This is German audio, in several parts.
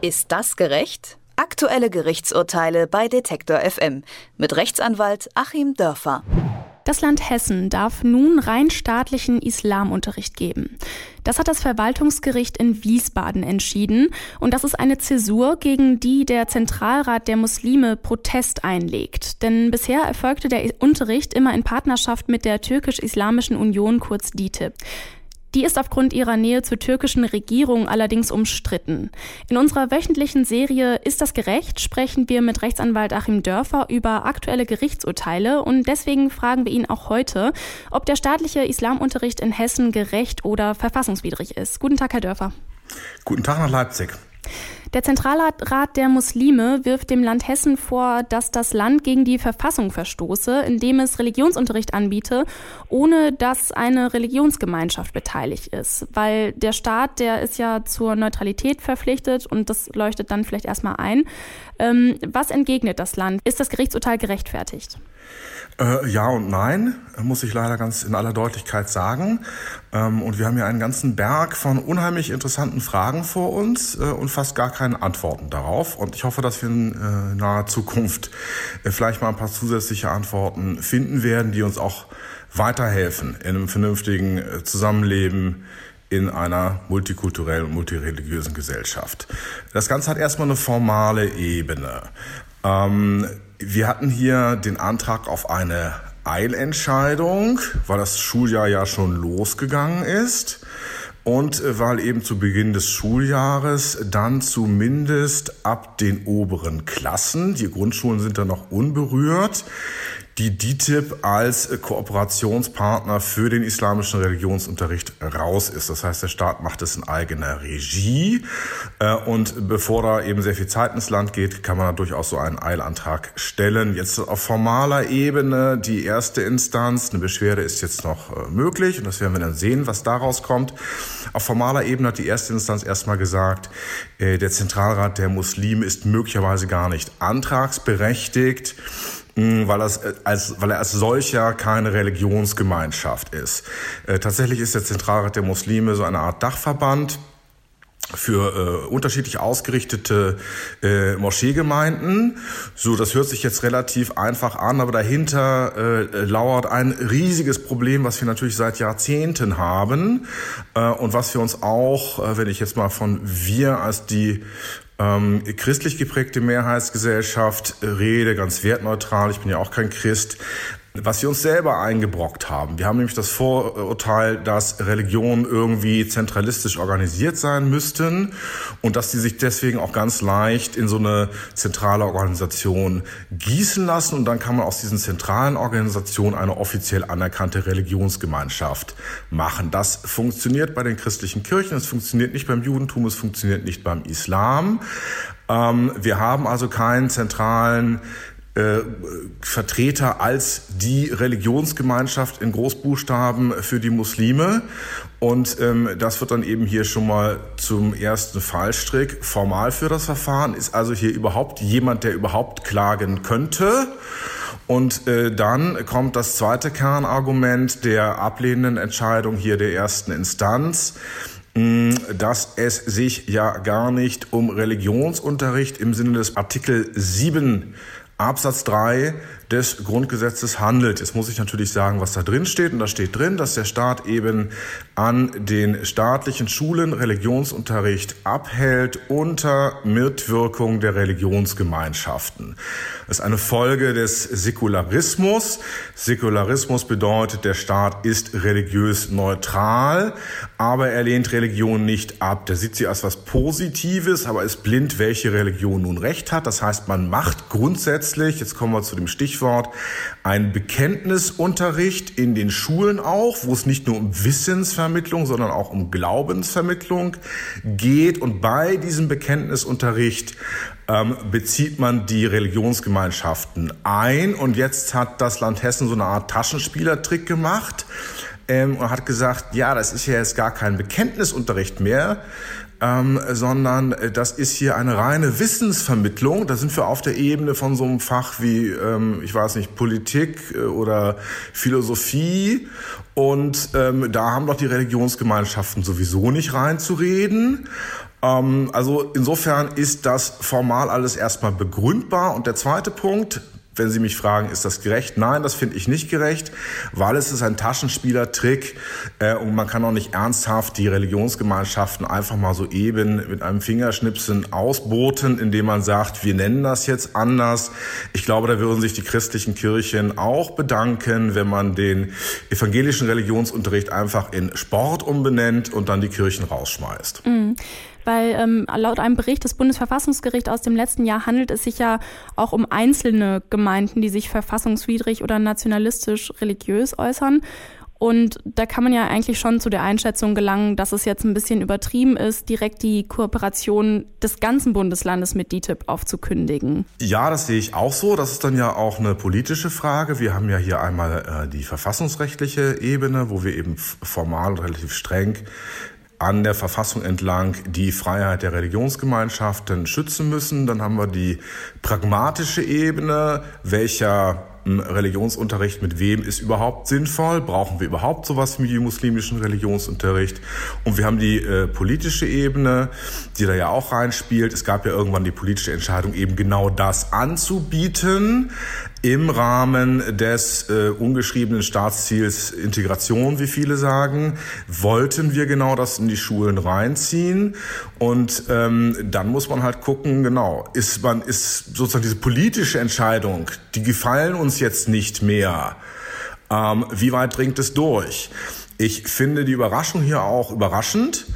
Ist das gerecht? Aktuelle Gerichtsurteile bei Detektor FM mit Rechtsanwalt Achim Dörfer. Das Land Hessen darf nun rein staatlichen Islamunterricht geben. Das hat das Verwaltungsgericht in Wiesbaden entschieden und das ist eine Zäsur, gegen die der Zentralrat der Muslime Protest einlegt. Denn bisher erfolgte der Unterricht immer in Partnerschaft mit der türkisch-islamischen Union kurz DITIB. Die ist aufgrund ihrer Nähe zur türkischen Regierung allerdings umstritten. In unserer wöchentlichen Serie Ist das gerecht? sprechen wir mit Rechtsanwalt Achim Dörfer über aktuelle Gerichtsurteile und deswegen fragen wir ihn auch heute, ob der staatliche Islamunterricht in Hessen gerecht oder verfassungswidrig ist. Guten Tag, Herr Dörfer. Guten Tag nach Leipzig. Der Zentralrat der Muslime wirft dem Land Hessen vor, dass das Land gegen die Verfassung verstoße, indem es Religionsunterricht anbiete, ohne dass eine Religionsgemeinschaft beteiligt ist. Weil der Staat, der ist ja zur Neutralität verpflichtet und das leuchtet dann vielleicht erstmal ein. Ähm, was entgegnet das Land? Ist das Gerichtsurteil gerechtfertigt? Äh, ja und nein, muss ich leider ganz in aller Deutlichkeit sagen. Ähm, und wir haben hier einen ganzen Berg von unheimlich interessanten Fragen vor uns äh, und fast gar keine Antworten darauf. Und ich hoffe, dass wir in äh, naher Zukunft äh, vielleicht mal ein paar zusätzliche Antworten finden werden, die uns auch weiterhelfen in einem vernünftigen äh, Zusammenleben in einer multikulturellen und multireligiösen Gesellschaft. Das Ganze hat erstmal eine formale Ebene. Ähm, wir hatten hier den Antrag auf eine Eilentscheidung, weil das Schuljahr ja schon losgegangen ist. Und äh, weil eben zu Beginn des Schuljahres dann zumindest ab den oberen Klassen, die Grundschulen sind dann noch unberührt, die DITIB als Kooperationspartner für den islamischen Religionsunterricht raus ist. Das heißt, der Staat macht es in eigener Regie. Äh, und bevor da eben sehr viel Zeit ins Land geht, kann man da durchaus so einen Eilantrag stellen. Jetzt auf formaler Ebene die erste Instanz. Eine Beschwerde ist jetzt noch äh, möglich und das werden wir dann sehen, was daraus kommt. Auf formaler Ebene hat die erste Instanz erstmal gesagt, äh, der Zentralrat der Muslime ist möglicherweise gar nicht antragsberechtigt weil, das äh, als, weil er als solcher keine Religionsgemeinschaft ist. Äh, tatsächlich ist der Zentralrat der Muslime so eine Art Dachverband für äh, unterschiedlich ausgerichtete äh, Moscheegemeinden. So, das hört sich jetzt relativ einfach an, aber dahinter äh, lauert ein riesiges Problem, was wir natürlich seit Jahrzehnten haben äh, und was wir uns auch, äh, wenn ich jetzt mal von wir als die ähm, christlich geprägte Mehrheitsgesellschaft rede, ganz wertneutral, ich bin ja auch kein Christ, was wir uns selber eingebrockt haben. Wir haben nämlich das Vorurteil, dass Religionen irgendwie zentralistisch organisiert sein müssten und dass sie sich deswegen auch ganz leicht in so eine zentrale Organisation gießen lassen und dann kann man aus diesen zentralen Organisationen eine offiziell anerkannte Religionsgemeinschaft machen. Das funktioniert bei den christlichen Kirchen, es funktioniert nicht beim Judentum, es funktioniert nicht beim Islam. Ähm, wir haben also keinen zentralen äh, Vertreter als die Religionsgemeinschaft in Großbuchstaben für die Muslime. Und ähm, das wird dann eben hier schon mal zum ersten Fallstrick formal für das Verfahren. Ist also hier überhaupt jemand, der überhaupt klagen könnte? Und äh, dann kommt das zweite Kernargument der ablehnenden Entscheidung hier der ersten Instanz dass es sich ja gar nicht um Religionsunterricht im Sinne des Artikel 7 Absatz 3 des Grundgesetzes handelt. Jetzt muss ich natürlich sagen, was da drin steht. Und da steht drin, dass der Staat eben an den staatlichen Schulen Religionsunterricht abhält unter Mitwirkung der Religionsgemeinschaften. Das ist eine Folge des Säkularismus. Säkularismus bedeutet, der Staat ist religiös neutral, aber er lehnt Religion nicht ab. Der sieht sie als was Positives, aber ist blind, welche Religion nun recht hat. Das heißt, man macht grundsätzlich, jetzt kommen wir zu dem Stichwort, Stichwort ein Bekenntnisunterricht in den Schulen auch, wo es nicht nur um Wissensvermittlung, sondern auch um Glaubensvermittlung geht. Und bei diesem Bekenntnisunterricht ähm, bezieht man die Religionsgemeinschaften ein. Und jetzt hat das Land Hessen so eine Art Taschenspielertrick gemacht ähm, und hat gesagt, ja, das ist ja jetzt gar kein Bekenntnisunterricht mehr, ähm, sondern äh, das ist hier eine reine Wissensvermittlung. Da sind wir auf der Ebene von so einem Fach wie, ähm, ich weiß nicht, Politik äh, oder Philosophie. Und ähm, da haben doch die Religionsgemeinschaften sowieso nicht reinzureden. Ähm, also insofern ist das formal alles erstmal begründbar. Und der zweite Punkt, wenn Sie mich fragen, ist das gerecht? Nein, das finde ich nicht gerecht, weil es ist ein Taschenspielertrick äh, und man kann auch nicht ernsthaft die Religionsgemeinschaften einfach mal so eben mit einem Fingerschnipsen ausboten, indem man sagt, wir nennen das jetzt anders. Ich glaube, da würden sich die christlichen Kirchen auch bedanken, wenn man den evangelischen Religionsunterricht einfach in Sport umbenennt und dann die Kirchen rausschmeißt. Mhm weil ähm, laut einem Bericht des Bundesverfassungsgerichts aus dem letzten Jahr handelt es sich ja auch um einzelne Gemeinden, die sich verfassungswidrig oder nationalistisch religiös äußern. Und da kann man ja eigentlich schon zu der Einschätzung gelangen, dass es jetzt ein bisschen übertrieben ist, direkt die Kooperation des ganzen Bundeslandes mit DITIB aufzukündigen. Ja, das sehe ich auch so. Das ist dann ja auch eine politische Frage. Wir haben ja hier einmal äh, die verfassungsrechtliche Ebene, wo wir eben formal relativ streng an der Verfassung entlang die Freiheit der Religionsgemeinschaften schützen müssen. Dann haben wir die pragmatische Ebene, welcher Religionsunterricht mit wem ist überhaupt sinnvoll? Brauchen wir überhaupt sowas wie muslimischen Religionsunterricht? Und wir haben die äh, politische Ebene, die da ja auch reinspielt. Es gab ja irgendwann die politische Entscheidung, eben genau das anzubieten im Rahmen des äh, ungeschriebenen Staatsziels Integration, wie viele sagen, wollten wir genau das in die Schulen reinziehen. Und ähm, dann muss man halt gucken, genau, ist man ist sozusagen diese politische Entscheidung, die gefallen uns jetzt nicht mehr. Ähm, wie weit dringt es durch? Ich finde die Überraschung hier auch überraschend.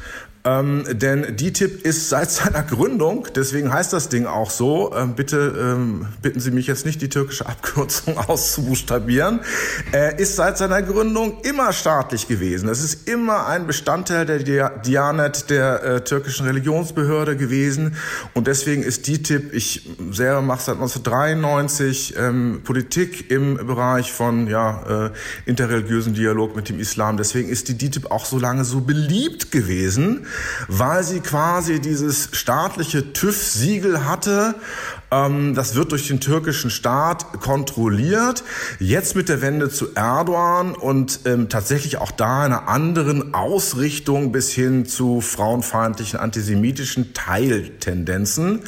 Ähm, denn DTIP ist seit seiner Gründung, deswegen heißt das Ding auch so, ähm, bitte ähm, bitten Sie mich jetzt nicht die türkische Abkürzung auszubuchstabieren, äh, ist seit seiner Gründung immer staatlich gewesen. Es ist immer ein Bestandteil der Dianet, der äh, türkischen Religionsbehörde gewesen. Und deswegen ist DTIP, ich selber mache seit 1993 ähm, Politik im Bereich von ja, äh, interreligiösen Dialog mit dem Islam, deswegen ist die DTIP auch so lange so beliebt gewesen weil sie quasi dieses staatliche TÜV-Siegel hatte. Ähm, das wird durch den türkischen Staat kontrolliert. Jetzt mit der Wende zu Erdogan und ähm, tatsächlich auch da einer anderen Ausrichtung bis hin zu frauenfeindlichen, antisemitischen Teiltendenzen.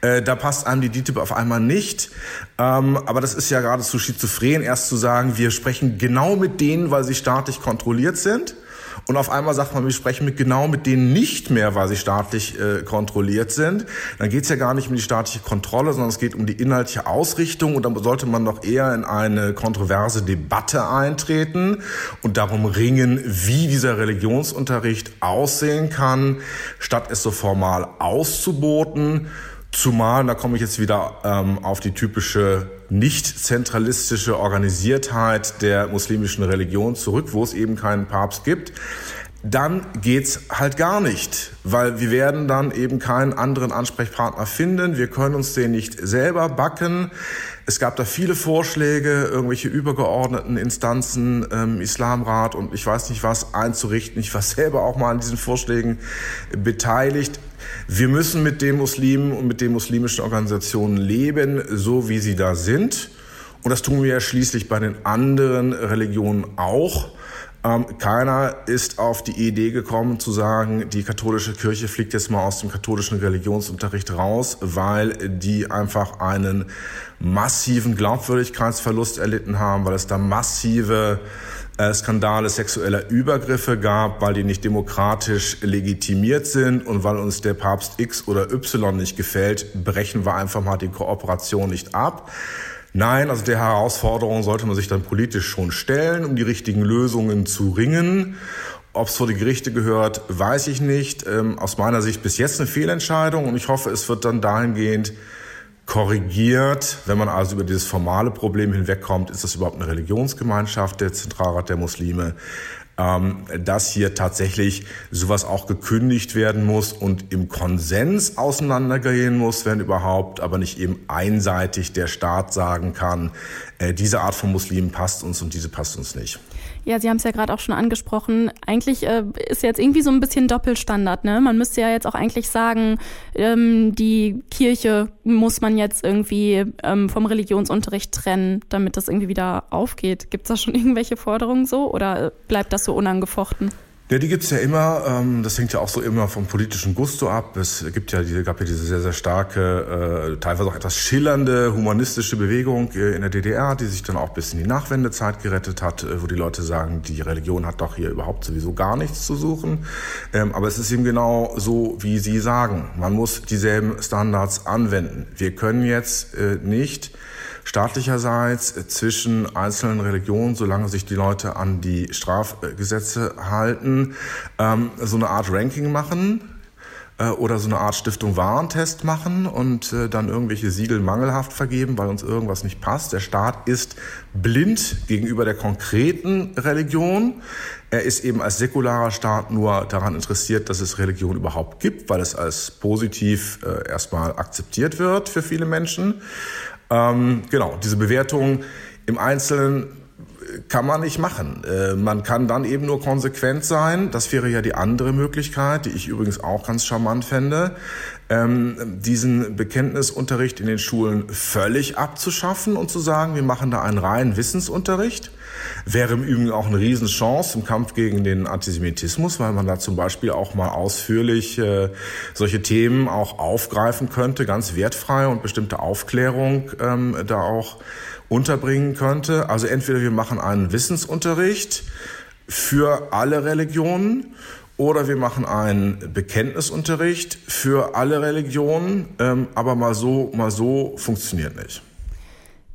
Äh, da passt einem die DITIB auf einmal nicht. Ähm, aber das ist ja geradezu schizophren, erst zu sagen, wir sprechen genau mit denen, weil sie staatlich kontrolliert sind. Und auf einmal sagt man, wir sprechen mit genau mit denen nicht mehr, weil sie staatlich äh, kontrolliert sind. Dann geht es ja gar nicht um die staatliche Kontrolle, sondern es geht um die inhaltliche Ausrichtung. Und dann sollte man doch eher in eine kontroverse Debatte eintreten und darum ringen, wie dieser Religionsunterricht aussehen kann, statt es so formal auszuboten. Zumal, da komme ich jetzt wieder ähm, auf die typische nicht zentralistische Organisiertheit der muslimischen Religion zurück, wo es eben keinen Papst gibt, dann geht's halt gar nicht, weil wir werden dann eben keinen anderen Ansprechpartner finden. Wir können uns den nicht selber backen. Es gab da viele Vorschläge, irgendwelche übergeordneten Instanzen, ähm, Islamrat und ich weiß nicht was einzurichten. Ich war selber auch mal an diesen Vorschlägen beteiligt. Wir müssen mit den Muslimen und mit den muslimischen Organisationen leben, so wie sie da sind. Und das tun wir ja schließlich bei den anderen Religionen auch. Ähm, keiner ist auf die Idee gekommen zu sagen, die katholische Kirche fliegt jetzt mal aus dem katholischen Religionsunterricht raus, weil die einfach einen massiven Glaubwürdigkeitsverlust erlitten haben, weil es da massive Skandale sexueller Übergriffe gab, weil die nicht demokratisch legitimiert sind und weil uns der Papst X oder Y nicht gefällt, brechen wir einfach mal die Kooperation nicht ab. Nein, also der Herausforderung sollte man sich dann politisch schon stellen, um die richtigen Lösungen zu ringen. Ob es vor die Gerichte gehört, weiß ich nicht. Ähm, aus meiner Sicht bis jetzt eine Fehlentscheidung und ich hoffe, es wird dann dahingehend korrigiert. Wenn man also über dieses formale Problem hinwegkommt, ist das überhaupt eine Religionsgemeinschaft, der Zentralrat der Muslime, ähm, dass hier tatsächlich sowas auch gekündigt werden muss und im Konsens auseinandergehen muss, wenn überhaupt, aber nicht eben einseitig der Staat sagen kann, äh, diese Art von Muslimen passt uns und diese passt uns nicht. Ja, Sie haben es ja gerade auch schon angesprochen. Eigentlich äh, ist jetzt irgendwie so ein bisschen Doppelstandard. Ne? Man müsste ja jetzt auch eigentlich sagen, ähm, die Kirche muss man jetzt irgendwie ähm, vom Religionsunterricht trennen, damit das irgendwie wieder aufgeht. Gibt es da schon irgendwelche Forderungen so oder bleibt das so unangefochten? Ja, die gibt's ja immer. Ähm, das hängt ja auch so immer vom politischen Gusto ab. Es gibt ja diese, gab ja diese sehr, sehr starke, äh, teilweise auch etwas schillernde humanistische Bewegung äh, in der DDR, die sich dann auch bis in die Nachwendezeit gerettet hat, äh, wo die Leute sagen, die Religion hat doch hier überhaupt sowieso gar nichts zu suchen. Ähm, aber es ist eben genau so, wie Sie sagen. Man muss dieselben Standards anwenden. Wir können jetzt nicht staatlicherseits zwischen einzelnen Religionen, solange sich die Leute an die Strafgesetze halten, ähm, so eine Art Ranking machen äh, oder so eine Art Stiftung Warentest machen und äh, dann irgendwelche Siegel mangelhaft vergeben, weil uns irgendwas nicht passt. Der Staat ist blind gegenüber der konkreten Religion. Er ist eben als säkularer Staat nur daran interessiert, dass es Religion überhaupt gibt, weil es als positiv äh, erstmal akzeptiert wird für viele Menschen. Ähm, genau, diese Bewertung im Einzelnen kann man nicht machen. Äh, man kann dann eben nur konsequent sein. Das wäre ja die andere Möglichkeit, die ich übrigens auch ganz charmant fände, ähm, diesen Bekenntnisunterricht in den Schulen völlig abzuschaffen und zu sagen, wir machen da einen reinen Wissensunterricht. Wäre im Übrigen auch eine Riesenchance im Kampf gegen den Antisemitismus, weil man da zum Beispiel auch mal ausführlich äh, solche Themen auch aufgreifen könnte, ganz wertfrei und bestimmte Aufklärung ähm, da auch unterbringen könnte. Also entweder wir machen einen Wissensunterricht für alle Religionen oder wir machen einen Bekenntnisunterricht für alle Religionen, ähm, aber mal so, mal so funktioniert nicht.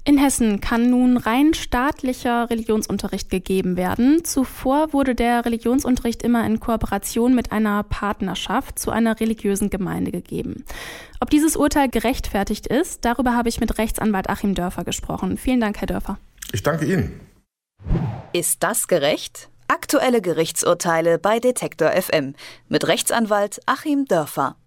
In Hessen kann nun rein staatlicher Religionsunterricht gegeben werden. Zuvor wurde der Religionsunterricht immer in Kooperation mit einer Partnerschaft zu einer religiösen Gemeinde gegeben. Ob dieses Urteil gerechtfertigt ist, darüber habe ich mit Rechtsanwalt Achim Dörfer gesprochen. Vielen Dank, Herr Dörfer. Ich danke Ihnen. Ist das gerecht? Aktuelle Gerichtsurteile bei Detektor FM mit Rechtsanwalt Achim Dörfer.